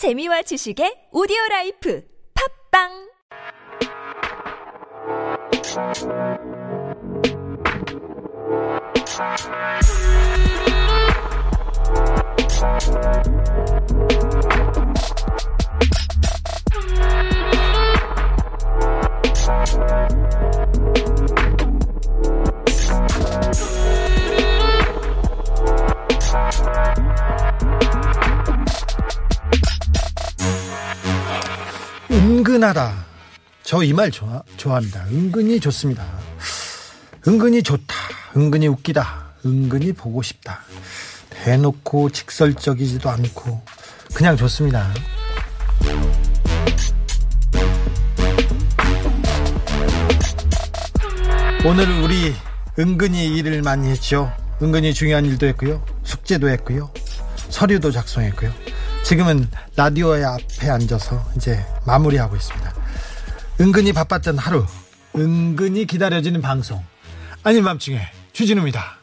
재미와 지식의 오디오 라이프 팝빵 은근하다. 저 이 말 좋아, 좋아합니다. 은근히 좋습니다. 은근히 좋다. 은근히 웃기다. 은근히 보고 싶다. 대놓고 직설적이지도 않고 그냥 좋습니다. 오늘 우리 은근히 일을 많이 했죠. 은근히 중요한 일도 했고요. 숙제도 했고요. 서류도 작성했고요. 지금은 라디오의 앞에 앉아서 이제 마무리하고 있습니다. 은근히 바빴던 하루, 은근히 기다려지는 방송. 아닌 밤중에 주진우입니다.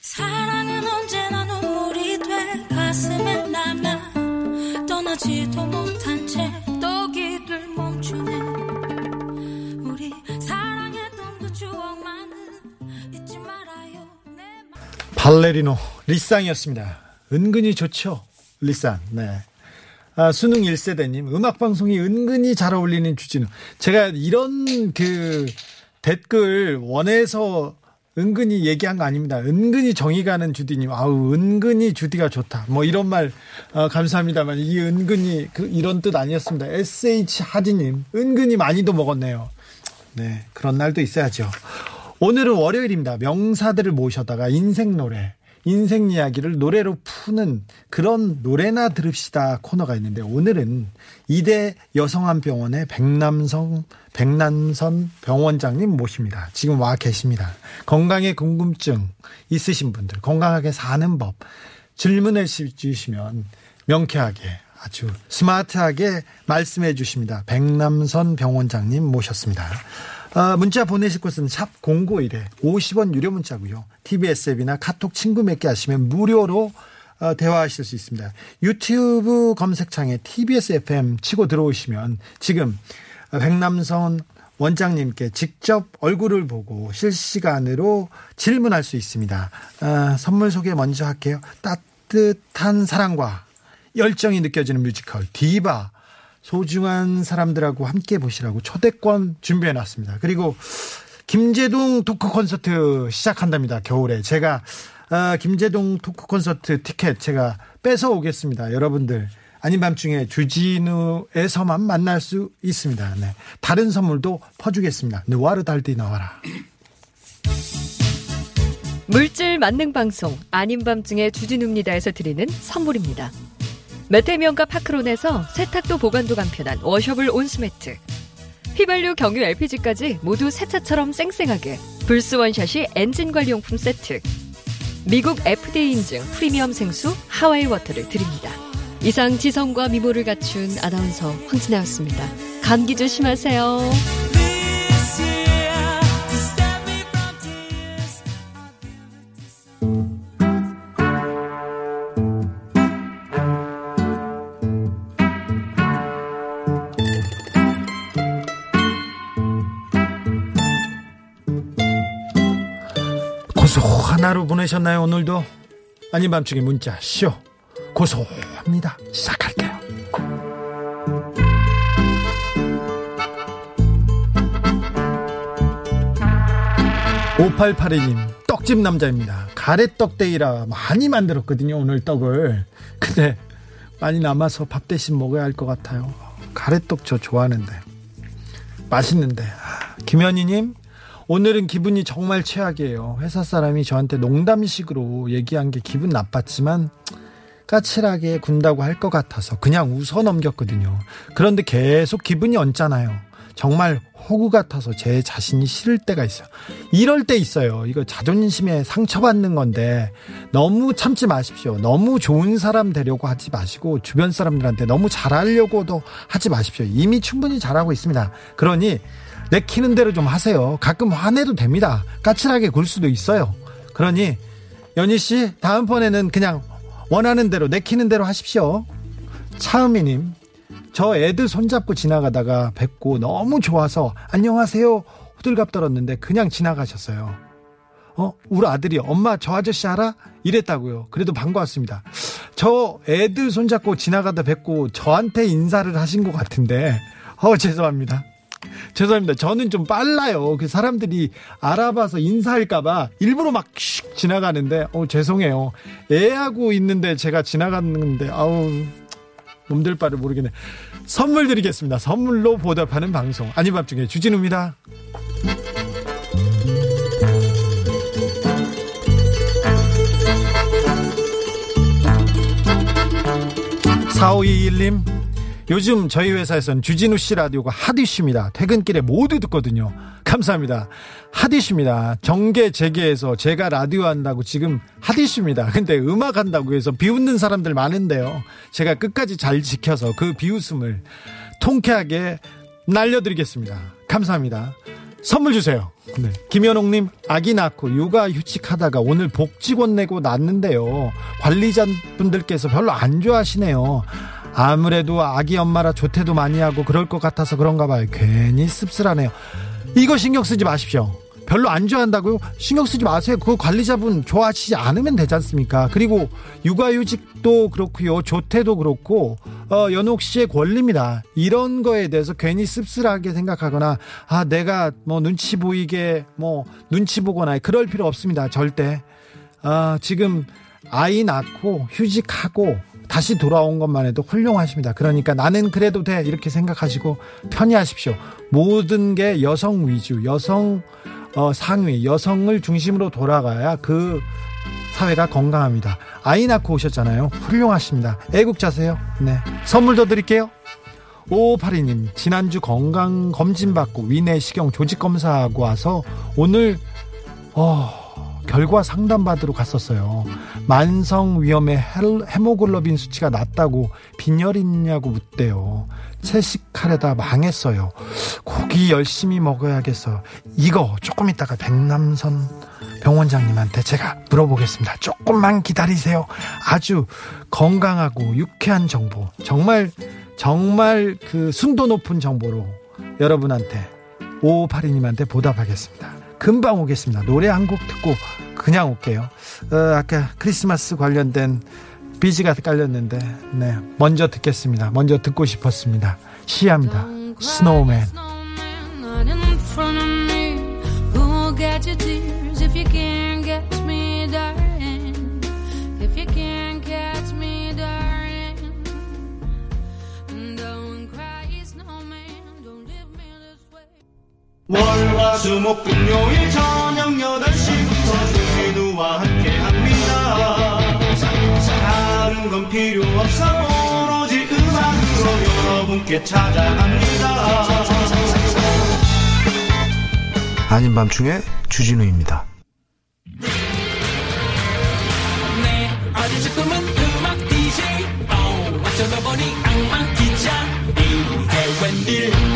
사랑은 언제나 눈물이 돼 가슴에 남아 떠나지도 못한 채 또 길을 멈추네 우리 사랑했던 그 추억만은 잊지 말아요 발레리노 리쌍이었습니다. 은근히 좋죠. 리쌍. 네. 아, 수능 1세대님, 음악방송이 은근히 잘 어울리는 주진우. 제가 이런 그 댓글 원해서 은근히 얘기한 거 아닙니다. 은근히 정이 가는 주디님, 아우, 은근히 주디가 좋다. 뭐 이런 말, 어, 감사합니다만, 이 은근히 그 이런 뜻 아니었습니다. SH 하디님, 은근히 많이도 먹었네요. 네, 그런 날도 있어야죠. 오늘은 월요일입니다. 명사들을 모셔다가 인생 노래, 인생 이야기를 노래로 푸는 그런 노래나 들읍시다 코너가 있는데 오늘은 이대 여성한병원의 백남성 백남선 병원장님 모십니다. 지금 와 계십니다. 건강에 궁금증 있으신 분들, 건강하게 사는 법 질문을 주시면 명쾌하게 아주 스마트하게 말씀해 주십니다. 백남선 병원장님 모셨습니다. 아, 문자 보내실 곳은 샵 091에 50원 유료 문자고요. TBS 앱이나 카톡 친구 맺게 하시면 무료로 어, 대화하실 수 있습니다. 유튜브 검색창에 TBS FM 치고 들어오시면 지금 백남선 원장님께 직접 얼굴을 보고 실시간으로 질문할 수 있습니다. 아, 선물 소개 먼저 할게요. 따뜻한 사랑과 열정이 느껴지는 뮤지컬 디바 소중한 사람들하고 함께 보시라고 초대권 준비해 놨습니다. 그리고 김재동 토크 콘서트 시작한답니다. 겨울에 제가 아, 김재동 토크 콘서트 티켓 제가 뺏어 오겠습니다. 여러분들 아닌 밤중에 주진우에서만 만날 수 있습니다. 네. 다른 선물도 퍼주겠습니다. 누아르 달디 나와라. 물질 만능 방송 아닌 밤중에 주진우입니다에서 드리는 선물입니다. 메테미언과 파크론에서 세탁도 보관도 간편한 washable 온수매트 휘발유 경유 LPG까지 모두 새 차처럼 쌩쌩하게 불스원샷이 엔진 관리용품 세트 미국 FDA 인증 프리미엄 생수 하와이 워터를 드립니다. 이상 지성과 미모를 갖춘 아나운서 황진아였습니다. 감기 조심하세요. 하루 보내셨나요 오늘도? 아닌 밤중에 문자 쇼 고소합니다. 시작할게요. 5882님 떡집 남자입니다. 가래떡 데이라 많이 만들었거든요 오늘 떡을. 근데 많이 남아서 밥 대신 먹어야 할 것 같아요. 가래떡 저 좋아하는데 맛있는데 아, 김현희님 오늘은 기분이 정말 최악이에요. 회사 사람이 저한테 농담식으로 얘기한 게 기분 나빴지만 까칠하게 군다고 할 것 같아서 그냥 웃어 넘겼거든요. 그런데 계속 기분이 얹잖아요. 정말 호구 같아서 제 자신이 싫을 때가 있어요. 이럴 때 있어요. 이거 자존심에 상처받는 건데 너무 참지 마십시오. 너무 좋은 사람 되려고 하지 마시고 주변 사람들한테 너무 잘하려고도 하지 마십시오. 이미 충분히 잘하고 있습니다. 그러니 내키는 대로 좀 하세요. 가끔 화내도 됩니다. 까칠하게 굴 수도 있어요. 그러니 연희 씨 다음번에는 그냥 원하는 대로 내키는 대로 하십시오. 차은미님, 저 애들 손잡고 지나가다가 뵙고 너무 좋아서 안녕하세요 호들갑 떨었는데 그냥 지나가셨어요. 어, 우리 아들이 엄마 저 아저씨 알아? 이랬다고요. 그래도 반가웠습니다. 저 애들 손잡고 지나가다 뵙고 저한테 인사를 하신 것 같은데, 어, 죄송합니다. 죄송합니다. 저는 좀 빨라요. 그 사람들이 알아봐서 인사할까봐 일부러 막 슉 지나가는데, 어, 죄송해요. 애하고 있는데 제가 지나갔는데, 아우, 몸들 바를 모르겠네. 선물 드리겠습니다. 선물로 보답하는 방송. 아닌 밤 중에 주진우입니다. 4521님, 요즘 저희 회사에서는 주진우 씨 라디오가 핫이슈입니다. 퇴근길에 모두 듣거든요. 감사합니다. 핫이슈입니다. 정계 재개해서 제가 라디오 한다고 지금 핫이슈입니다. 근데 음악 한다고 해서 비웃는 사람들 많은데요. 제가 끝까지 잘 지켜서 그 비웃음을 통쾌하게 날려드리겠습니다. 감사합니다. 선물 주세요. 네. 김현옥님, 아기 낳고 육아 휴직하다가 오늘 복직원 내고 낳는데요. 관리자분들께서 별로 안 좋아하시네요. 아무래도 아기 엄마라 조퇴도 많이 하고 그럴 것 같아서 그런가 봐요. 괜히 씁쓸하네요. 이거 신경 쓰지 마십시오. 별로 안 좋아한다고요? 신경 쓰지 마세요. 그 관리자분 좋아하시지 않으면 되지 않습니까? 그리고 육아휴직도 그렇고요. 조퇴도 그렇고 어, 연옥 씨의 권리입니다. 이런 거에 대해서 괜히 씁쓸하게 생각하거나 아 내가 뭐 눈치 보이게 뭐 눈치 보거나 그럴 필요 없습니다. 절대. 아 지금 아이 낳고 휴직하고 다시 돌아온 것만 해도 훌륭하십니다. 그러니까 나는 그래도 돼 이렇게 생각하시고 편히 하십시오. 모든 게 여성 위주, 여성 어, 상위, 여성을 중심으로 돌아가야 그 사회가 건강합니다. 아이 낳고 오셨잖아요. 훌륭하십니다. 애국자세요. 네. 선물 더 드릴게요. 5582님, 지난주 건강 검진 받고 위내시경 조직 검사하고 와서 오늘 어, 결과 상담 받으러 갔었어요. 만성 위험의 헬- 헤모글로빈 수치가 낮다고 빈혈 있냐고 묻대요. 채식하려다 망했어요. 고기 열심히 먹어야겠어. 이거 조금 있다가 백남선 병원장님한테 제가 물어보겠습니다. 조금만 기다리세요. 아주 건강하고 유쾌한 정보. 정말, 정말 그 순도 높은 정보로 여러분한테 5582님한테 보답하겠습니다. 금방 오겠습니다. 노래 한 곡 듣고 그냥 올게요. 어, 아까 크리스마스 관련된 비지가 깔렸는데, 네. 먼저 듣겠습니다. 먼저 듣고 싶었습니다. 시합니다. 스노우맨. 월화수목 금요일 저녁 8시부터 주진우와 함께 합니다. 다른 건 필요 없어 오로지 음악으로 여러분께 찾아갑니다. 아닌 밤중에 주진우입니다. 어디서 꿈은 음악 DJ 어, 어쩌다 보니 악마 기자 이게 웬일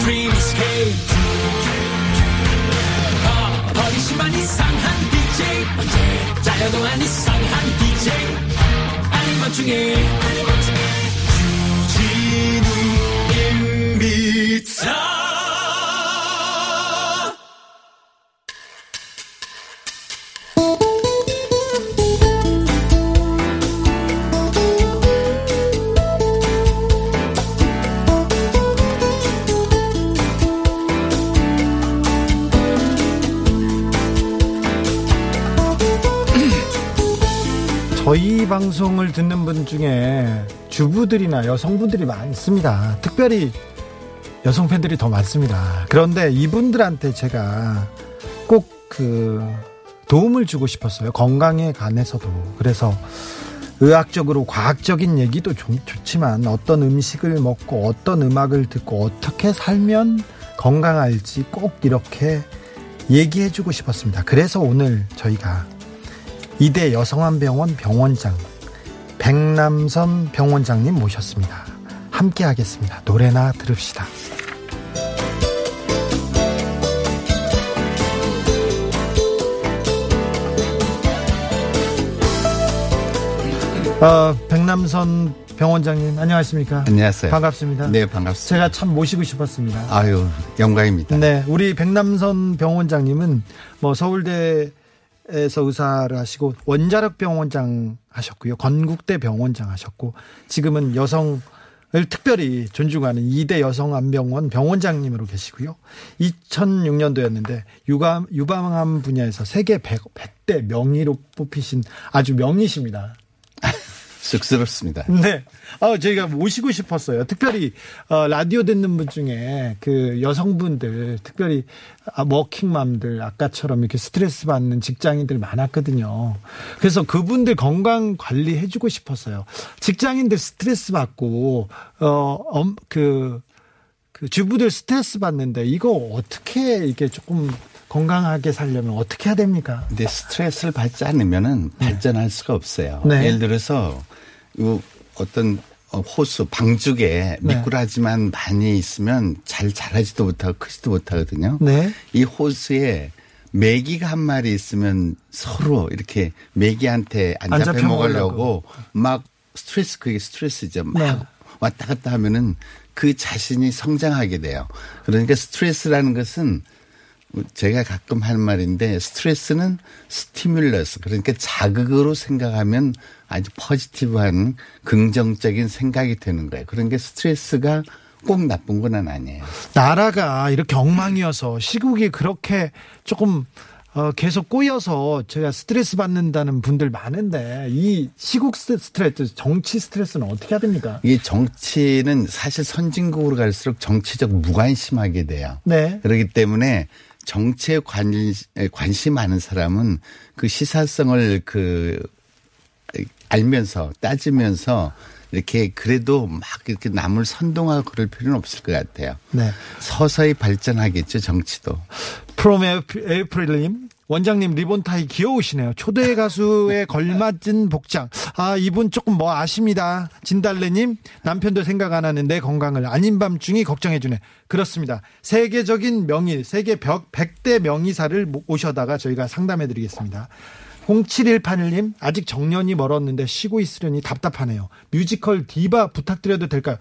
중에 방송을 듣는 분 중에 주부들이나 여성분들이 많습니다. 특별히 여성 팬들이 더 많습니다. 그런데 이분들한테 제가 꼭 그 도움을 주고 싶었어요. 건강에 관해서도. 그래서 의학적으로 과학적인 얘기도 좀 좋지만 어떤 음식을 먹고 어떤 음악을 듣고 어떻게 살면 건강할지 꼭 이렇게 얘기해 주고 싶었습니다. 그래서 오늘 저희가 이대 여성한병원 병원장 백남선 병원장님 모셨습니다. 함께 하겠습니다. 노래나 들읍시다. 어, 백남선 병원장님 안녕하십니까? 안녕하세요. 반갑습니다. 네, 반갑습니다. 제가 참 모시고 싶었습니다. 아유, 영광입니다. 네, 우리 백남선 병원장님은 뭐 서울대 에서 의사를 하시고 원자력 병원장 하셨고요. 건국대 병원장 하셨고 지금은 여성을 특별히 존중하는 2대 여성암병원 병원장님으로 계시고요. 2006년도였는데 유감 유방암 분야에서 세계 100, 100대 명의로 뽑히신 아주 명의십니다. 쑥스럽습니다. 네. 아, 저희가 모시고 싶었어요. 특별히, 어, 라디오 듣는 분 중에 그 여성분들, 특별히, 아, 워킹맘들, 아까처럼 이렇게 스트레스 받는 직장인들 많았거든요. 그래서 그분들 건강 관리 해주고 싶었어요. 직장인들 스트레스 받고, 어, 엄, 그, 그 주부들 스트레스 받는데 이거 어떻게 이게 조금 건강하게 살려면 어떻게 해야 됩니까? 근데 스트레스를 받지 않으면은 발전할 수가 없어요. 네. 예를 들어서 요 어떤 어, 호수 방죽에 네. 미꾸라지만 많이 있으면 잘 자라지도 못하고 크지도 못하거든요. 네. 이 호수에 메기가 한 마리 있으면 서로 이렇게 메기한테 안 잡혀 먹으려고 막 스트레스 그게 스트레스죠. 막 네. 왔다 갔다 하면은 그 자신이 성장하게 돼요. 그러니까 스트레스라는 것은 제가 가끔 하는 말인데 스트레스는 스티뮬러스 그러니까 자극으로 생각하면 아주 포지티브한 긍정적인 생각이 되는 거예요. 그러니까 스트레스가 꼭 나쁜 건 아니에요. 나라가 이렇게 엉망이어서 시국이 그렇게 조금 어, 계속 꼬여서 제가 스트레스 받는다는 분들 많은데 이 시국 스- 스트레스, 정치 스트레스는 어떻게 해야 됩니까? 이 정치는 사실 선진국으로 갈수록 정치적 무관심하게 돼요. 네. 그렇기 때문에 정치에 관, 관심 많은 사람은 그 시사성을 그 알면서 따지면서 이렇게 그래도 막 이렇게 남을 선동하고 그럴 필요는 없을 것 같아요. 네. 서서히 발전하겠죠, 정치도. 프롬 에이프릴님 원장님 리본 타이 귀여우시네요. 초대 가수에 걸맞은 복장. 아 이분 조금 뭐 아십니다. 진달래님 남편도 생각 안 하는 내 건강을 아닌 밤중이 걱정해주네. 그렇습니다. 세계적인 명의 세계 벽 100대 명의사를 모- 오셔다가 저희가 상담해드리겠습니다. 0718님 아직 정년이 멀었는데 쉬고 있으려니 답답하네요. 뮤지컬 디바 부탁드려도 될까요?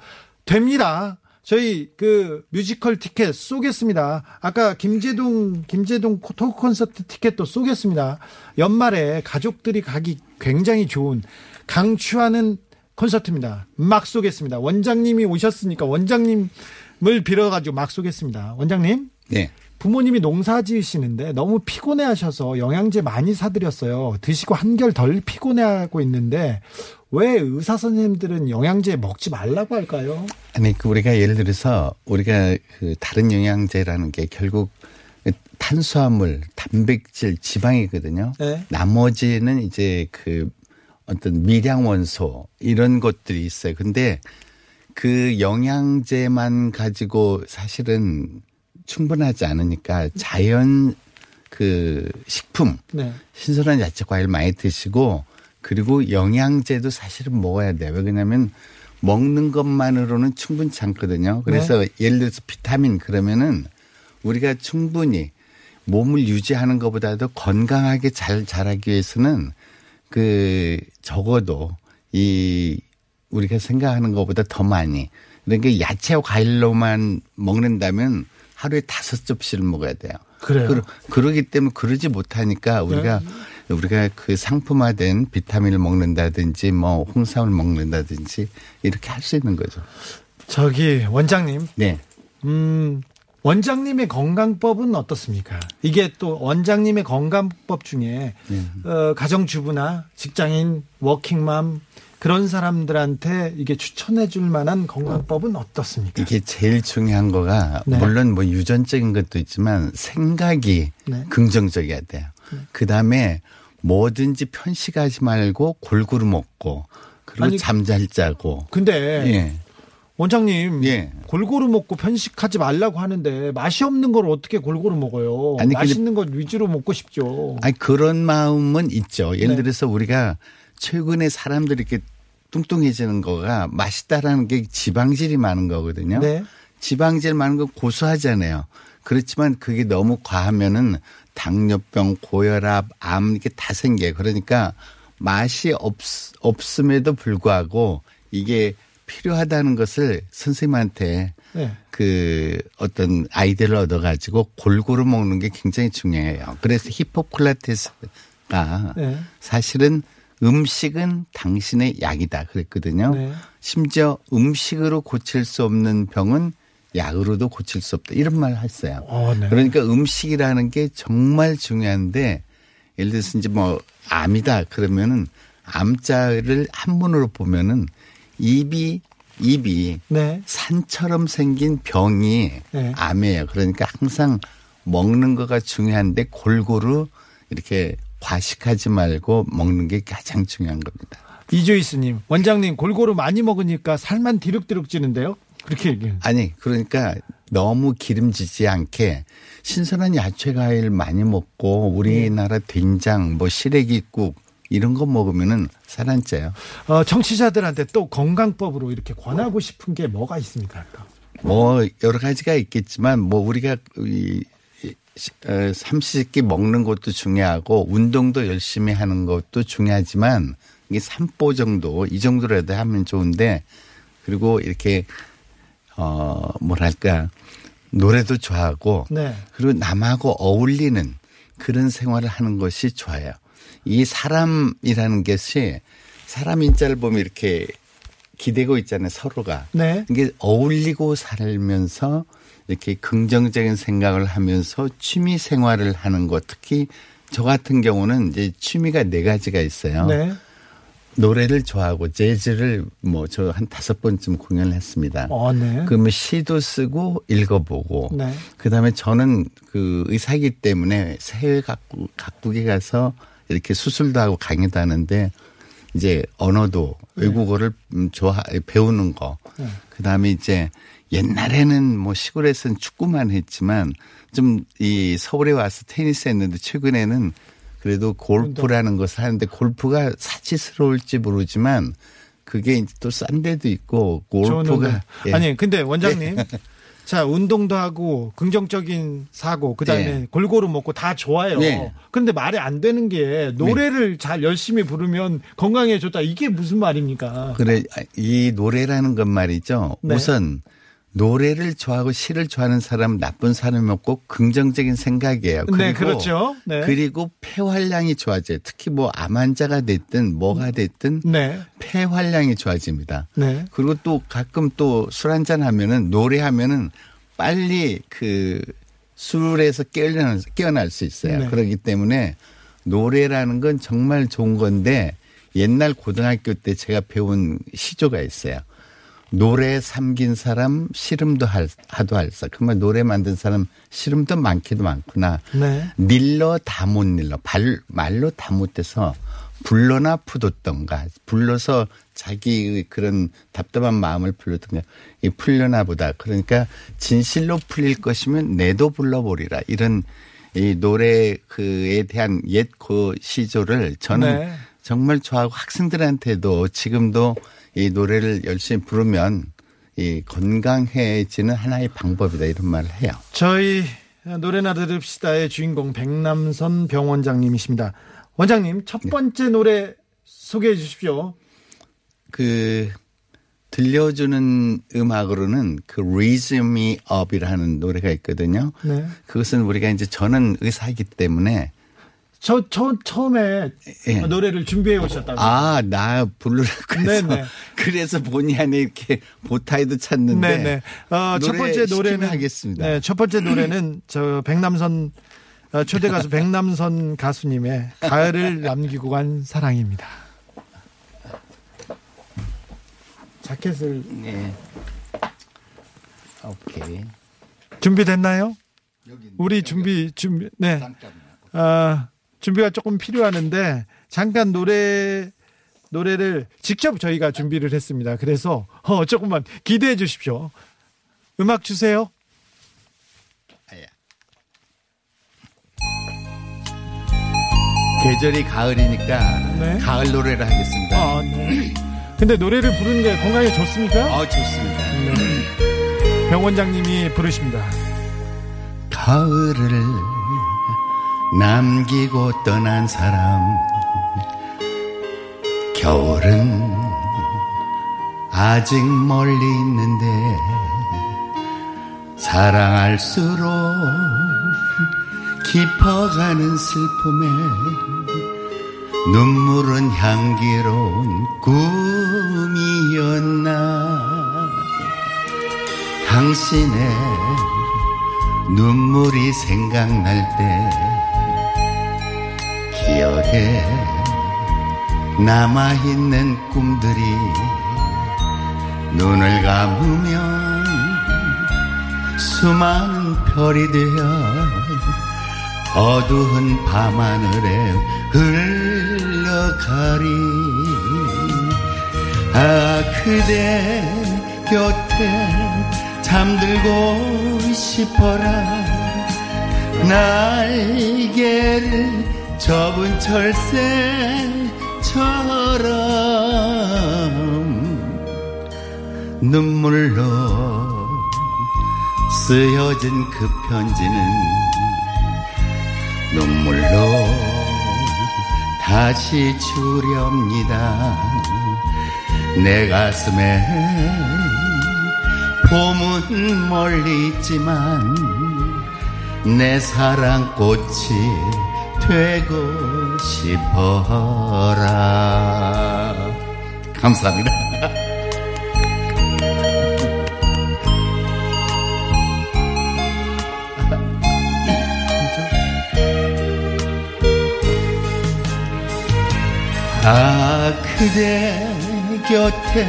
됩니다. 저희 그 뮤지컬 티켓 쏘겠습니다. 아까 김제동 김제동 토크 콘서트 티켓도 쏘겠습니다. 연말에 가족들이 가기 굉장히 좋은 강추하는 콘서트입니다. 막 쏘겠습니다. 원장님이 오셨으니까 원장님을 빌어가지고 막 쏘겠습니다. 원장님 네. 부모님이 농사 지으시는데 너무 피곤해 하셔서 영양제 많이 사드렸어요. 드시고 한결 덜 피곤해 하고 있는데 왜 의사 선생님들은 영양제 먹지 말라고 할까요? 아니, 그 우리가 예를 들어서 우리가 그 다른 영양제라는 게 결국 탄수화물, 단백질, 지방이거든요. 네. 나머지는 이제 그 어떤 미량 원소 이런 것들이 있어요. 근데 그 영양제만 가지고 사실은 충분하지 않으니까 자연 그 식품 네. 신선한 야채 과일 많이 드시고 그리고 영양제도 사실은 먹어야 돼요. 왜냐하면 먹는 것만으로는 충분치 않거든요. 그래서 예를 들어서 비타민 그러면은 우리가 충분히 몸을 유지하는 것보다도 건강하게 잘 자라기 위해서는 그 적어도 이 우리가 생각하는 것보다 더 많이 그러니까 야채와 과일로만 먹는다면 하루에 다섯 접시를 먹어야 돼요. 그래요? 그러, 그러기 때문에 그러지 못하니까 우리가 우리가 그 상품화된 비타민을 먹는다든지 뭐 홍삼을 먹는다든지 이렇게 할 수 있는 거죠. 저기 원장님, 네. 음 원장님의 건강법은 어떻습니까? 이게 또 원장님의 건강법 중에 어, 가정주부나 직장인, 워킹맘 그런 사람들한테 이게 추천해 줄 만한 건강법은 어떻습니까? 이게 제일 중요한 거가 네. 물론 뭐 유전적인 것도 있지만 생각이 네. 긍정적이어야 돼요. 그 다음에 뭐든지 편식하지 말고 골고루 먹고 그리고 아니, 잠잘 자고. 근데 예. 원장님 예. 골고루 먹고 편식하지 말라고 하는데 맛이 없는 걸 어떻게 골고루 먹어요? 아니, 맛있는 것 위주로 먹고 싶죠. 아니 그런 마음은 있죠. 예를 네. 들어서 우리가 최근에 사람들이 이렇게 뚱뚱해지는 거가 맛있다라는 게 지방질이 많은 거거든요. 네. 지방질 많은 거 고소하잖아요. 그렇지만 그게 너무 과하면은 당뇨병, 고혈압, 암 이렇게 다 생겨요. 그러니까 맛이 없, 없음에도 불구하고 이게 필요하다는 것을 선생님한테 네. 그 어떤 아이디어를 얻어가지고 골고루 먹는 게 굉장히 중요해요. 그래서 히포크라테스가 네. 사실은 음식은 당신의 약이다 그랬거든요. 네. 심지어 음식으로 고칠 수 없는 병은 약으로도 고칠 수 없다 이런 말을 했어요. 어, 네. 그러니까 음식이라는 게 정말 중요한데 예를 들어서 이제 뭐 암이다 그러면은 암자를 한문으로 보면은 입이 입이 네. 산처럼 생긴 병이 네. 암이에요. 그러니까 항상 먹는 거가 중요한데 골고루 이렇게 과식하지 말고 먹는 게 가장 중요한 겁니다. 이조이스님, 원장님 골고루 많이 먹으니까 살만 디룩디룩 찌는데요? 그렇게 얘기해요. 아니 그러니까 너무 기름지지 않게 신선한 야채 과일 많이 먹고 우리나라 된장 뭐 시래기국 이런 거 먹으면은 살 안 쪄요. 어, 청취자들한테 또 건강법으로 이렇게 권하고 싶은 게 뭐가 있습니까? 뭐 여러 가지가 있겠지만 뭐 우리가 이 삼시세끼 먹는 것도 중요하고 운동도 열심히 하는 것도 중요하지만 이게 삼보 정도 이 정도라도 하면 좋은데 그리고 이렇게 어 뭐랄까 노래도 좋아하고 네. 그리고 남하고 어울리는 그런 생활을 하는 것이 좋아요. 이 사람이라는 것이 사람 인자를 보면 이렇게 기대고 있잖아요, 서로가. 네. 이게 어울리고 살면서 이렇게 긍정적인 생각을 하면서 취미 생활을 하는 것 특히 저 같은 경우는 이제 취미가 네 가지가 있어요. 네. 노래를 좋아하고 재즈를 뭐 저 한 다섯 번쯤 공연을 했습니다. 어, 네. 그러면 시도 쓰고 읽어보고 네. 그다음에 저는 그 의사이기 때문에 해외 각국, 각국에 가서 이렇게 수술도 하고 강의도 하는데 이제 언어도 네. 외국어를 음, 좋아 배우는 거 그다음에 이제 옛날에는 뭐 시골에서는 축구만 했지만 좀 이 서울에 와서 테니스 했는데 최근에는 그래도 골프라는 것을 하는데 골프가 사치스러울지 모르지만 그게 또 싼 데도 있고. 골프가 예. 아니, 근데 원장님. 자, 운동도 하고 긍정적인 사고, 그다음에 네. 골고루 먹고 다 좋아요. 네. 그런데 말이 안 되는 게 노래를 잘 열심히 부르면 건강에 좋다. 이게 무슨 말입니까? 그래 이 노래라는 건 말이죠. 네. 우선 노래를 좋아하고 시를 좋아하는 사람 나쁜 사람이 없고 긍정적인 생각이에요. 그리고 네, 그렇죠. 네. 그리고 폐활량이 좋아져요. 특히 뭐 암 환자가 됐든 뭐가 됐든 네. 폐활량이 좋아집니다. 네. 그리고 또 가끔 또 술 한잔 하면은 노래하면은 빨리 그 술에서 깨어날, 깨어날 수 있어요. 네. 그렇기 때문에 노래라는 건 정말 좋은 건데 옛날 고등학교 때 제가 배운 시조가 있어요. 노래 삼긴 사람 씨름도 할, 하도 할사. 그러면 노래 만든 사람 씨름도 많기도 많구나. 네. 닐러 다 못 닐러. 발, 말로 다 못해서 불러나 푸뒀던가. 불러서 자기의 그런 답답한 마음을 불렀던가. 이 풀려나 보다. 그러니까 진실로 풀릴 것이면 내도 불러보리라. 이런 이 노래 그에 대한 옛 그 시조를 저는 네. 정말 좋아하고 학생들한테도 지금도 이 노래를 열심히 부르면 이 건강해지는 하나의 방법이다 이런 말을 해요. 저희 노래나 들읍시다의 주인공 백남선 병원장님이십니다. 원장님, 첫 번째 노래 소개해 주십시오. 그 들려주는 음악으로는 그 Me Up이라는 노래가 있거든요. 네. 그것은 우리가 이제 저는 의사이기 때문에 저, 저 처음에 예. 노래를 준비해 오셨다고. 아, 나 부르라 그래서 네네. 그래서 본의 아니게 이렇게 보타이도 찾는데 네네. 어, 첫 번째 노래는 하겠습니다. 네, 첫 번째 노래는 저 백남선 어, 초대 가수 백남선 가수님의 가을을 남기고 간 사랑입니다. 자켓을 네. 오케이. 준비됐나요? 우리 준비 준비 네. 아, 준비가 조금 필요하는데 잠깐 노래 노래를 직접 저희가 준비를 했습니다. 그래서 어, 조금만 기대해 주십시오. 음악 주세요. 계절이 가을이니까 네. 가을 노래를 하겠습니다. 아, 네. 근데 노래를 부르는 게 건강에 좋습니까? 아, 좋습니다. 네. 병 원장님이 부르십니다. 가을을 남기고 떠난 사람 겨울은 아직 멀리 있는데 사랑할수록 깊어가는 슬픔에 눈물은 향기로운 꿈이었 나 당신의 눈물이 생각날 때 기억에 남아있는 꿈들이 눈을 감으면 수많은 별이 되어 어두운 밤하늘에 흘러가리 아 그대 곁에 잠들고 싶어라. 날개를 접은 철새처럼 눈물로 쓰여진 그 편지는 눈물로 다시 주렵니다 내 가슴에 봄은 멀리 있지만 내 사랑꽃이 되고 싶어라. 감사합니다. 아 그대 곁에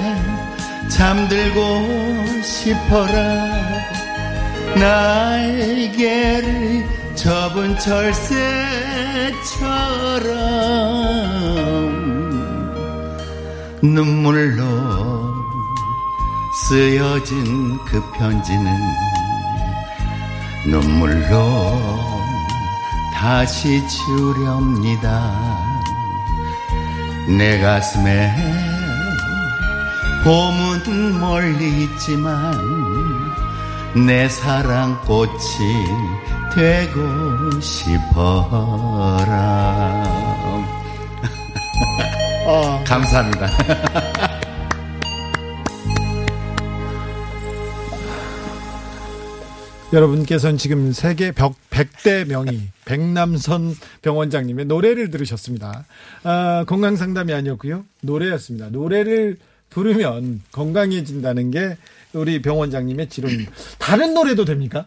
잠들고 싶어라. 날개를 접은 철새처럼 눈물로 쓰여진 그 편지는 눈물로 다시 주렵니다. 내 가슴에 봄은 멀리 있지만 내 사랑꽃이 되고 싶어라. 감사합니다. 여러분께서는 지금 세계 벽 100대 명의 백남선 병원장님의 노래를 들으셨습니다. 아, 건강 상담이 아니었고요. 노래였습니다. 노래를 부르면 건강해진다는 게 우리 병원장님의 지론. 다른 노래도 됩니까?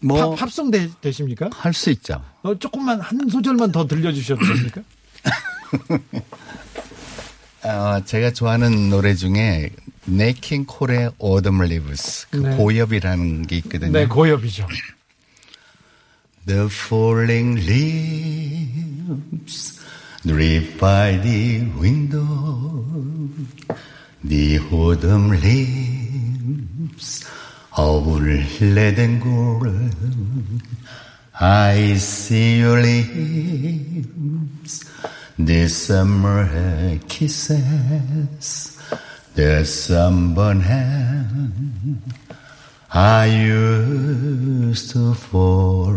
뭐 팝, 송 되, 되십니까? 할 수 있죠. 어, 조금만 한 소절만 더 들려주셔도 됩니까? 어, 제가 좋아하는 노래 중에 네킹 콜의 Autumn Leaves 그 네. 고엽이라는 게 있거든요. 네, 고엽이죠. The falling leaves drip by the window. The autumn leaves are red and gold. I see your lips, the summer kisses, the sunburn hand. I used to fall.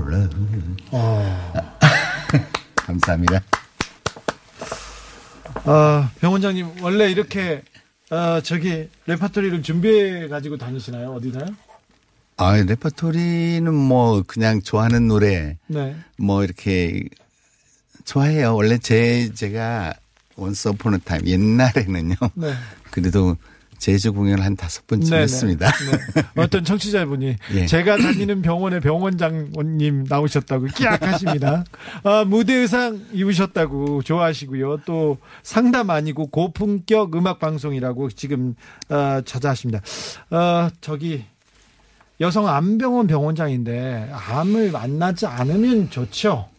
감사합니다. 아, 병 원장님 원래 이렇게 아, 저기 레파토리를 준비해 가지고 다니시나요? 어디나요? 아, 레퍼토리는 뭐 그냥 좋아하는 노래 네. 뭐 이렇게 좋아해요. 원래 제 제가 원서 포는 타임 옛날에는요. 네. 그래도 제주 공연을 한 다섯 번쯤 네네. 했습니다. 네. 어떤 청취자분이 예. 제가 다니는 병원의 병원장님 나오셨다고 끼약하십니다. 아, 무대 의상 입으셨다고 좋아하시고요. 또 상담 아니고 고품격 음악 방송이라고 지금 어, 자자하십니다. 어, 저기 여성 암병원 병원장인데 암을 만나지 않으면 좋죠.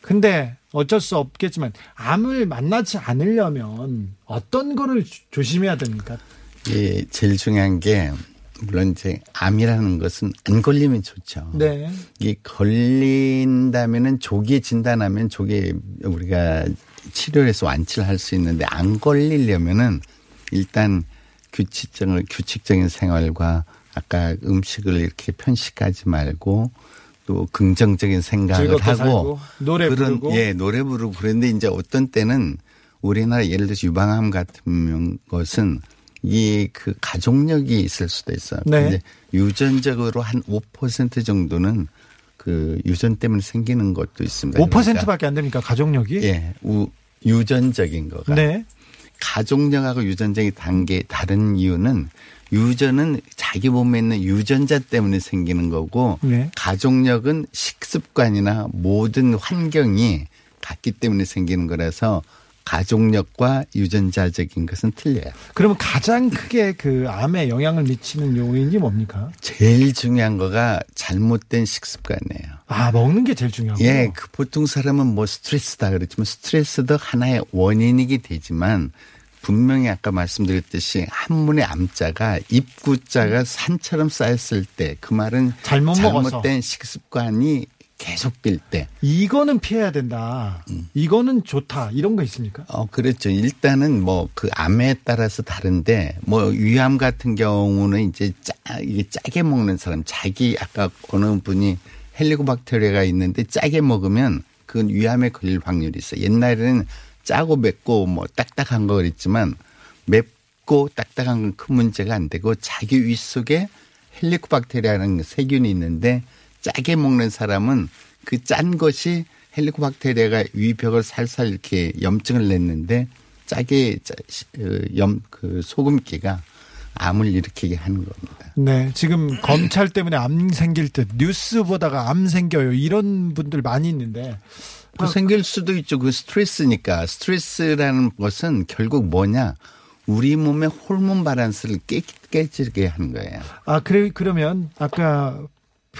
근데 어쩔 수 없겠지만 암을 만나지 않으려면 어떤 거를 조- 조심해야 됩니까? 예, 제일 중요한 게 물론 이제 암이라는 것은 안 걸리면 좋죠. 네. 이 걸린다면은 조기에 진단하면 조기에 우리가 치료해서 완치를 할 수 있는데 안 걸리려면은 일단 규칙적인 규칙적인 생활과 아까 음식을 이렇게 편식하지 말고 또 긍정적인 생각을 하고 살고, 노래 그런 부르고. 예 노래 부르고 그런데 이제 어떤 때는 우리나라 예를 들어서 유방암 같은 것은 이 그 가족력이 있을 수도 있어요. 네. 근데 유전적으로 한 5% 정도는 그 유전 때문에 생기는 것도 있습니다. 5%밖에 안 됩니까 가족력이? 예, 우, 유전적인 거가. 네. 가족력하고 유전적인 단계 다른 이유는 유전은 자기 몸에 있는 유전자 때문에 생기는 거고 네. 가족력은 식습관이나 모든 환경이 같기 때문에 생기는 거라서 가족력과 유전자적인 것은 틀려요. 그러면 가장 크게 그 암에 영향을 미치는 요인이 뭡니까? 제일 중요한 거가 잘못된 식습관이에요. 아 먹는 게 제일 중요하고. 예, 그 보통 사람은 뭐 스트레스다 그랬지만 스트레스도 하나의 원인이기 되지만 분명히 아까 말씀드렸듯이 한문의 암자가 입구자가 산처럼 쌓였을 때 그 말은 잘못 먹어서. 잘못된 식습관이 계속될 때. 이거는 피해야 된다. 음. 이거는 좋다. 이런 거 있습니까? 어, 그렇죠. 일단은 뭐 그 암에 따라서 다른데 뭐 위암 같은 경우는 이제 짜, 이게 짜게 먹는 사람 자기 아까 어느 분이 헬리코박테리아가 있는데 짜게 먹으면 그건 위암에 걸릴 확률이 있어요. 옛날에는 짜고 맵고 뭐 딱딱한 거 그랬지만 맵고 딱딱한 건 큰 문제가 안 되고 자기 위 속에 헬리코박테리아라는 세균이 있는데 짜게 먹는 사람은 그 짠 것이 헬리코박테리아가 위벽을 살살 이렇게 염증을 냈는데 짜게 염 그 소금기가 암을 일으키게 하는 겁니다. 네. 지금 검찰 때문에 암 생길 듯 뉴스 보다가 암 생겨요. 이런 분들 많이 있는데 그 생길 수도 있죠. 그 스트레스니까 스트레스라는 것은 결국 뭐냐? 우리 몸의 호르몬 바란스를 깨, 깨지게 하는 거예요. 아 그래 그러면 아까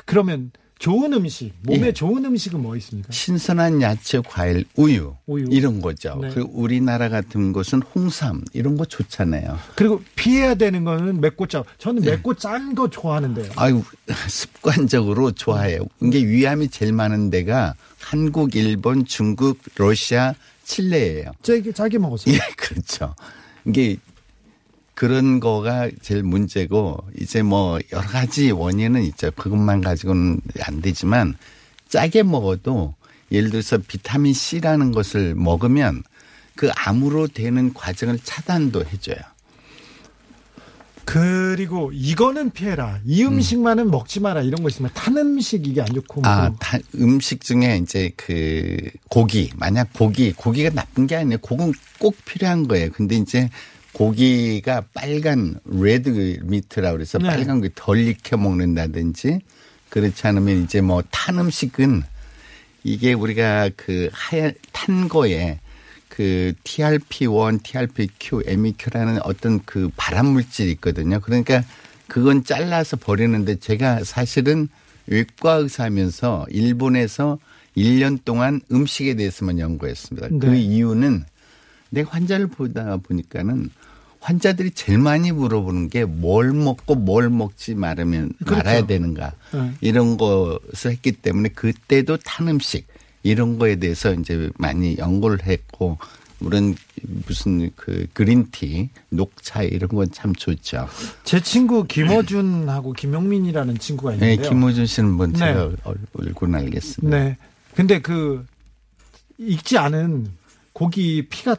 그러면 좋은 음식 몸에 예. 좋은 음식은 뭐 있습니까? 신선한 야채, 과일, 우유, 우유. 이런 거죠. 네. 그리고 우리나라 같은 곳은 홍삼 이런 거 좋잖아요. 그리고 피해야 되는 거는 맵고 짜. 저는 네. 맵고 짠거 좋아하는데요. 아유 습관적으로 좋아해요. 이게 위암이 제일 많은 데가 한국, 일본, 중국, 러시아, 칠레예요. 짜게 짜게 먹어서. 예, 그렇죠. 이게 그런 거가 제일 문제고 이제 뭐 여러 가지 원인은 있죠. 그것만 가지고는 안 되지만 짜게 먹어도 예를 들어서 비타민 C라는 것을 먹으면 그 암으로 되는 과정을 차단도 해줘요. 그리고 이거는 피해라. 이 음식만은 먹지 마라. 이런 거 있으면 탄 음식 이게 안 좋고. 뭐 아, 다, 음식 중에 이제 그 고기, 만약 고기, 고기가 나쁜 게 아니에요. 고기는 꼭 필요한 거예요. 근데 이제 고기가 빨간 레드 미트라고 그래서 네. 빨간 거 덜 익혀 먹는다든지 그렇지 않으면 이제 뭐 탄 음식은 이게 우리가 그 하얀 탄 거에 그 TRP1, TRPQ, MEQ라는 어떤 그 발암 물질이 있거든요. 그러니까 그건 잘라서 버리는데 제가 사실은 외과 의사하면서 일본에서 1년 동안 음식에 대해서만 연구했습니다. 그 네. 이유는 내 환자를 보다 보니까는 환자들이 제일 많이 물어보는 게 뭘 먹고 뭘 먹지 말으면 그렇죠. 말아야 되는가 네. 이런 것을 했기 때문에 그때도 탄 음식 이런 거에 대해서 이제 많이 연구를 했고 물론 무슨 그 그린티, 녹차 이런 건 참 좋죠. 제 친구 김어준하고 김용민이라는 친구가 네, 있는데요. 김호준 씨는 뭐 네. 얼굴은 알겠습니다. 네. 근데 그 익지 않은 고기 피가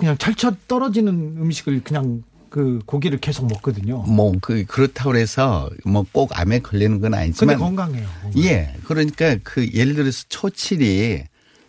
그냥 철철 떨어지는 음식을 그냥 그 고기를 계속 먹거든요. 뭐 그 그렇다고 해서 뭐 꼭 암에 걸리는 건 근데 아니지만 건강해요. 예, 그러니까 그 예를 들어서 초칠이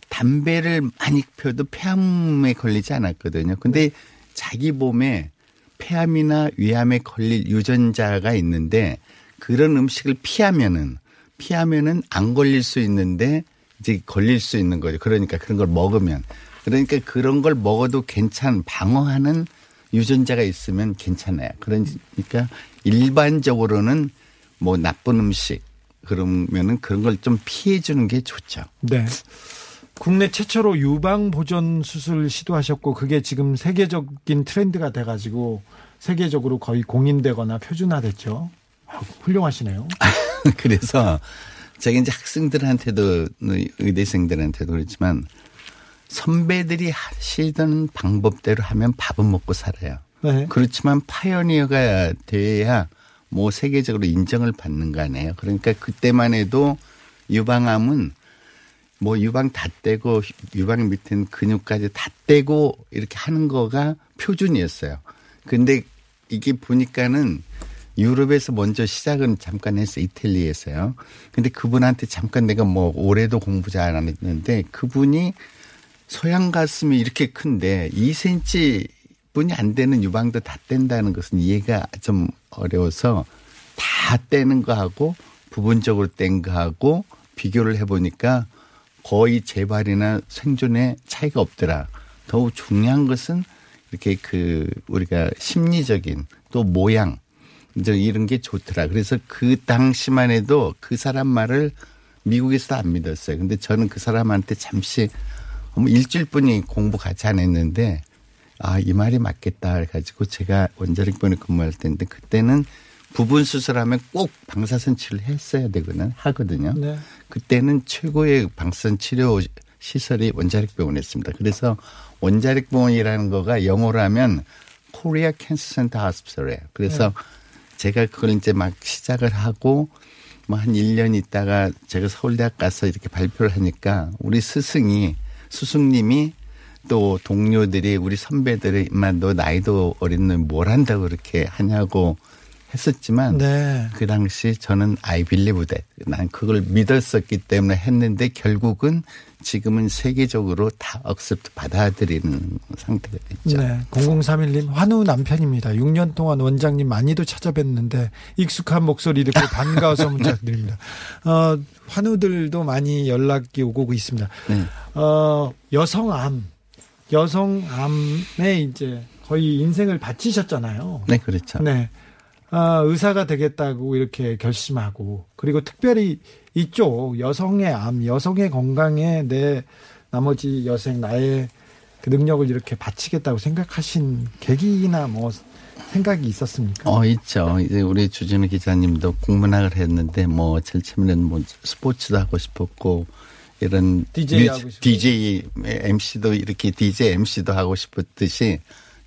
담배를 많이 펴도 폐암에 걸리지 않았거든요. 근데 자기 몸에 폐암이나 위암에 걸릴 유전자가 있는데 그런 음식을 피하면은 피하면은 안 걸릴 수 있는데 이제 걸릴 수 있는 거죠. 그러니까 그런 걸 먹으면 그러니까 그런 걸 먹어도 괜찮 방어하는 유전자가 있으면 괜찮아요. 그러니까 일반적으로는 뭐 나쁜 음식 그러면은 그런 걸 좀 피해 주는 게 좋죠. 네. 국내 최초로 유방 보존 수술 시도하셨고 그게 지금 세계적인 트렌드가 돼 가지고 세계적으로 거의 공인되거나 표준화됐죠. 아, 훌륭하시네요. 그래서 제가 이제 학생들한테도 의대생들한테도 그렇지만 선배들이 하시던 방법대로 하면 밥은 먹고 살아요. 네. 그렇지만 pioneer가 돼야 뭐 세계적으로 인정을 받는 거 아니에요. 그러니까 그때만 해도 유방암은 뭐 유방 다 떼고 유방 밑에 는 근육까지 다 떼고 이렇게 하는 거가 표준이었어요. 근데 이게 보니까는 유럽에서 먼저 시작은 잠깐 했어요. 이탈리아에서요. 근데 그분한테 잠깐 내가 뭐 올해도 공부 잘 안 했는데 그분이 소양 가슴이 이렇게 큰데 2cm 분이 안 되는 유방도 다 뗀다는 것은 이해가 좀 어려워서 다 떼는 거하고 부분적으로 뗀 거하고 비교를 해보니까 거의 재발이나 생존에 차이가 없더라. 더욱 중요한 것은 이렇게 그 우리가 심리적인 또 모양 이제 이런 게 좋더라. 그래서 그 당시만 해도 그 사람 말을 미국에서도 안 믿었어요. 근데 저는 그 사람한테 잠시 뭐 일주일 뿐이 공부 같이 안 했는데 아, 이 말이 맞겠다. 해가지고 제가 원자력병원에 근무할 때인데 그때는 부분 수술하면 꼭 방사선 치료를 했어야 되거든 하거든요. 네. 그때는 최고의 방사선 치료 시설이 원자력병원이었습니다. 그래서 원자력병원이라는 거가 영어로 하면 Korea Cancer Center Hospital이에요. 그래서 제가 그걸 이제 막 시작을 하고 뭐 한 1년 있다가 제가 서울대학 가서 이렇게 발표를 하니까 우리 스승이 스승님이 또 동료들이 우리 선배들이 인마 너 나이도 어린 놈뭘 한다 고 그렇게 하냐고 했었지만 네. 그 당시 저는 I believe that. 난 그걸 믿었었기 때문에 했는데 결국은 지금은 세계적으로 다 accept 받아들이는 상태가 됐죠. 네. 0031님, 환우 남편입니다. 6년 동안 원장님 많이도 찾아뵀는데 익숙한 목소리 듣고 반가워서 문자 드립니다. 어, 환우들도 많이 연락이 오고 있습니다. 네. 어, 여성암, 여성암에 이제 거의 인생을 바치셨잖아요. 네, 그렇죠. 네. 아, 의사가 되겠다고 이렇게 결심하고 그리고 특별히 이쪽 여성의 암, 여성의 건강에 내 나머지 여생 나의 그 능력을 이렇게 바치겠다고 생각하신 계기나 뭐 생각이 있었습니까? 어, 있죠. 이제 우리 주진우 기자님도 국문학을 했는데 뭐 제일 처음에는 뭐 스포츠도 하고 싶었고 이런 DJ 하고 싶고. DJ MC도 이렇게 DJ MC도 하고 싶었듯이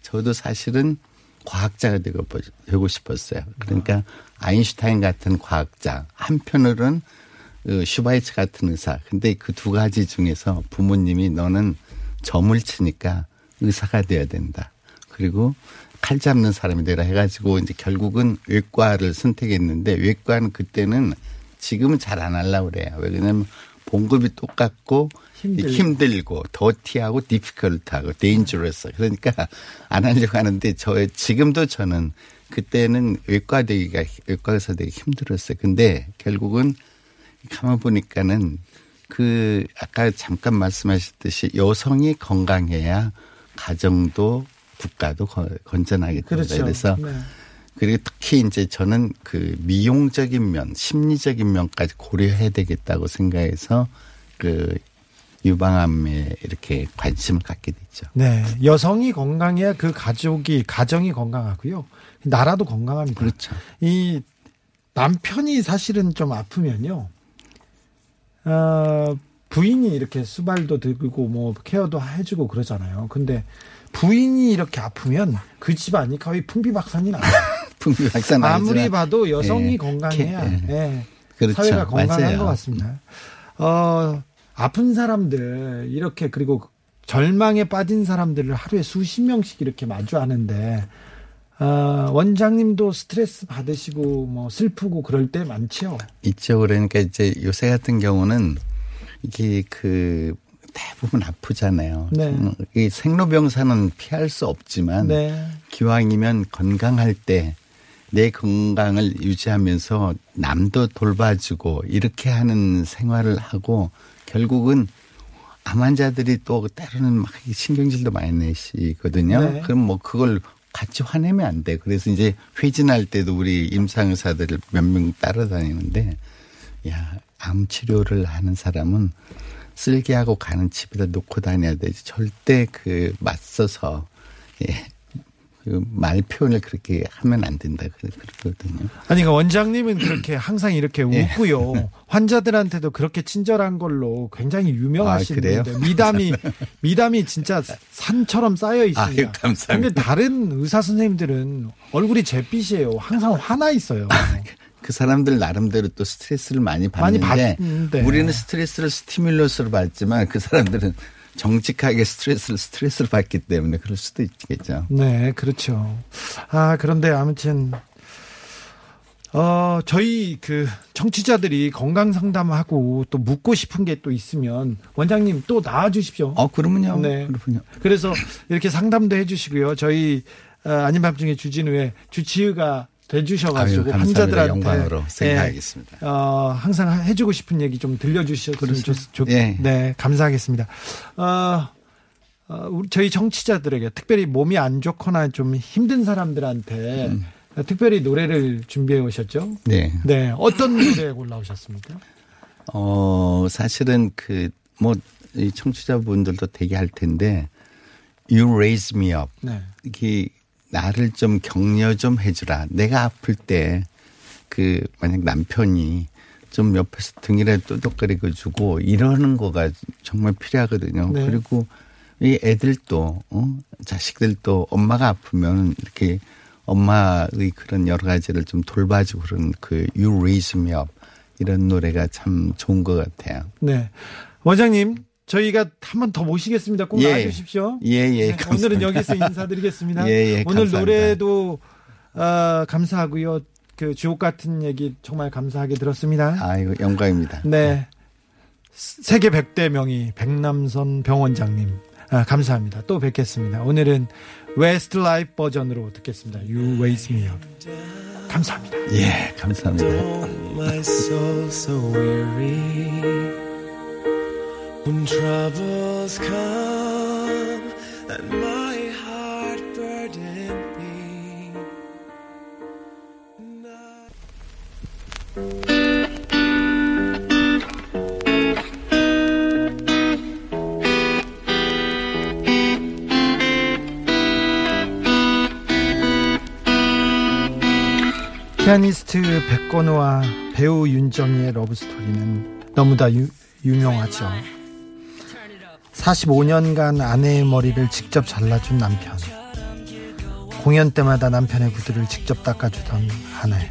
저도 사실은 과학자가 되고, 싶었어요. 그러니까 아인슈타인 같은 과학자, 한편으로는 그 슈바이츠 같은 의사. 근데 그 두 가지 중에서 부모님이 너는 점을 치니까 의사가 돼야 된다. 그리고 칼 잡는 사람이 되라 해가지고 이제 결국은 외과를 선택했는데 외과는 그때는 지금은 잘 안 하려고 그래요. 왜냐면 봉급이 똑같고 힘들고. 힘들고 더티하고 디피컬트하고 데인저러스 그러니까 안 하려고 하는데 저 지금도 저는 그때는 외과 되기가 외과 의사 되기 힘들었어요. 근데 결국은 가만 보니까는 그 아까 잠깐 말씀하셨듯이 여성이 건강해야 가정도 국가도 거- 건전하게. 그렇죠. 그래서 네. 그리고 특히 이제 저는 그 미용적인 면, 심리적인 면까지 고려해야 되겠다고 생각해서 그 유방암에 이렇게 관심을 갖게 됐죠. 네. 여성이 건강해야 그 가족이 가정이 건강하고요. 나라도 건강합니다. 그렇죠. 이 남편이 사실은 좀 아프면요. 어, 부인이 이렇게 수발도 들고 뭐 케어도 해주고 그러잖아요. 근데 부인이 이렇게 아프면 그 집안이 거의 풍비박산이 나요. 풍비박산 아무리 봐도 여성이 예. 건강해야 예. 예, 그렇죠. 사회가 건강한 맞아요. 것 같습니다. 어, 아픈 사람들 이렇게 그리고 절망에 빠진 사람들을 하루에 수십 명씩 이렇게 마주하는데 어, 원장님도 스트레스 받으시고 뭐 슬프고 그럴 때 많지요. 있죠. 그러니까 이제 요새 같은 경우는 이게 그 대부분 아프잖아요. 네. 이 생로병사는 피할 수 없지만 네. 기왕이면 건강할 때 내 건강을 유지하면서 남도 돌봐주고 이렇게 하는 생활을 하고 결국은 암 환자들이 또 때로는 막 신경질도 많이 내시거든요. 네. 그럼 뭐 그걸 같이 화내면 안 돼. 그래서 이제 회진할 때도 우리 임상의사들을 몇명 따라다니는데 야, 암 치료를 하는 사람은 쓸개하고 가는 집에다 놓고 다녀야 되지. 절대 그 맞서서 예. 그말 표현을 그렇게 하면 안 된다. 그- 그러거든요. 아니, 그러니까 원장님은 그렇게 항상 이렇게 예. 웃고요. 환자들한테도 그렇게 친절한 걸로 굉장히 유명하신 아? 분인데 미담이 미담이 진짜 산처럼 쌓여 있습니다. 아유, 감사합니다. 근데 다른 의사 선생님들은 얼굴이 잿빛이에요. 항상 화나 있어요. 그 사람들 나름대로 또 스트레스를 많이 많이 받는데 받는데. 우리는 스트레스를 스티뮬러스로 받지만 그 사람들은 정직하게 스트레스를 스트레스를 받기 때문에 그럴 수도 있겠죠. 네, 그렇죠. 아, 그런데 아무튼, 어, 저희 그 청취자들이 건강 상담하고 또 묻고 싶은 게 또 있으면 원장님 또 나와 주십시오. 어, 그러면요. 네. 그렇군요. 그래서 이렇게 상담도 해 주시고요. 저희 어, 아닌 밤중에 주진우에 주치의가 돼 주셔가지고 아유, 감사합니다. 환자들한테 영광으로 예, 생각하겠습니다. 어, 항상 해주고 싶은 얘기 좀 들려주셨으면 좋, 좋, 예. 네, 감사하겠습니다. 어, 어, 저희 청취자들에게 특별히 몸이 안 좋거나 좀 힘든 사람들한테 음. 특별히 노래를 준비해 오셨죠? 네. 네, 어떤 노래 골라오셨습니까? 어, 사실은 그, 뭐, 이 청취자분들도 되게 할 텐데, You raise me up. 네, 이게 나를 좀 격려 좀 해주라. 내가 아플 때 그 만약 남편이 좀 옆에서 등이라도 또덕거리고 주고 이러는 거가 정말 필요하거든요. 네. 그리고 이 애들도 어? 자식들도 엄마가 아프면 이렇게 엄마의 그런 여러 가지를 좀 돌봐주고 그런 그 You Raise Me Up 이런 노래가 참 좋은 것 같아요. 네, 원장님 저희가 한 번 더 모시겠습니다. 꼭 예. 나와주십시오. 예, 예. 네, 감사합니다. 오늘은 여기서 인사드리겠습니다. 예, 예, 오늘 감사합니다. 노래도 어, 감사하고요. 그 주옥 같은 얘기 정말 감사하게 들었습니다. 아이고, 영광입니다. 네. 세계 100대 명의 백남선 병원장님. 아, 감사합니다. 또 뵙겠습니다. 오늘은 웨스트 라이프 버전으로 듣겠습니다. You Raise Me Up. 감사합니다. 예, 감사합니다. When troubles come and my heart burden me. 피아니스트 백건우와 배우 윤정희의 러브스토리는 너무나 유, 유명하죠. 45년간 아내의 머리를 직접 잘라준 남편. 공연 때마다 남편의 구두를 직접 닦아주던 아내.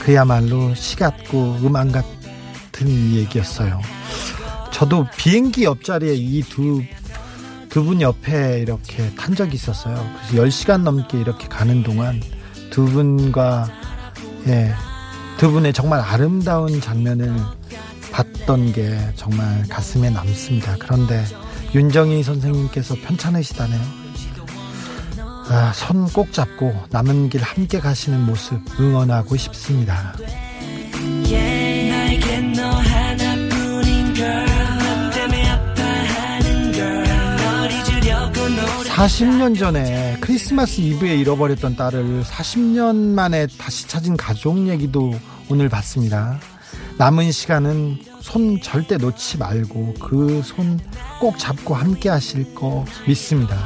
그야말로 시 같고 음악 같은 얘기였어요. 저도 비행기 옆자리에 이두 두 분 옆에 이렇게 탄 적이 있었어요. 그래서 10시간 넘게 이렇게 가는 동안 두 분과 예, 두 분의 정말 아름다운 장면을 봤던 게 정말 가슴에 남습니다. 그런데 윤정희 선생님께서 편찮으시다네요. 아, 손 꼭 잡고 남은 길 함께 가시는 모습 응원하고 싶습니다. 나에겐 너 하나뿐인 girl 너 때문에 아파하는 girl 널 잊으려고 노력 40년 전에 크리스마스 이브에 잃어버렸던 딸을 40년 만에 다시 찾은 가족 얘기도 오늘 봤습니다. 남은 시간은 손 절대 놓지 말고 그 손 꼭 잡고 함께 하실 거 믿습니다.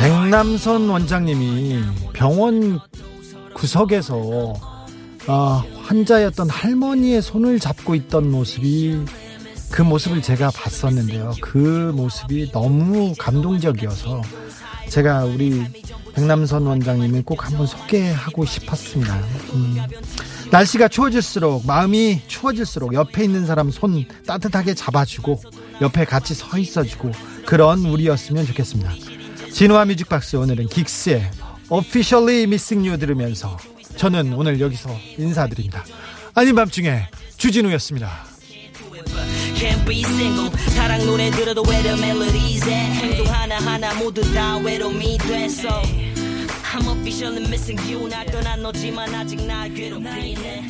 백남선 원장님이 병원 구석에서 아, 환자였던 할머니의 손을 잡고 있던 모습이 그 모습을 제가 봤었는데요. 그 모습이 너무 감동적이어서 제가 우리 백남선 원장님을 꼭 한번 소개하고 싶었습니다. 음, 날씨가 추워질수록 마음이 추워질수록 옆에 있는 사람 손 따뜻하게 잡아주고 옆에 같이 서 있어주고 그런 우리였으면 좋겠습니다. 진화 뮤직박스 오늘은 긱스의 Officially Missing You 들으면서 저는 오늘 여기서 인사드립니다. 아닌 밤중에 주진우였습니다. Can't be single 사랑 노래 들어도 where the melodies at 행동 하나하나 모두 다 외로움이 됐어 I'm officially missing you 날 떠난 너지만 아직 날 괴롭히네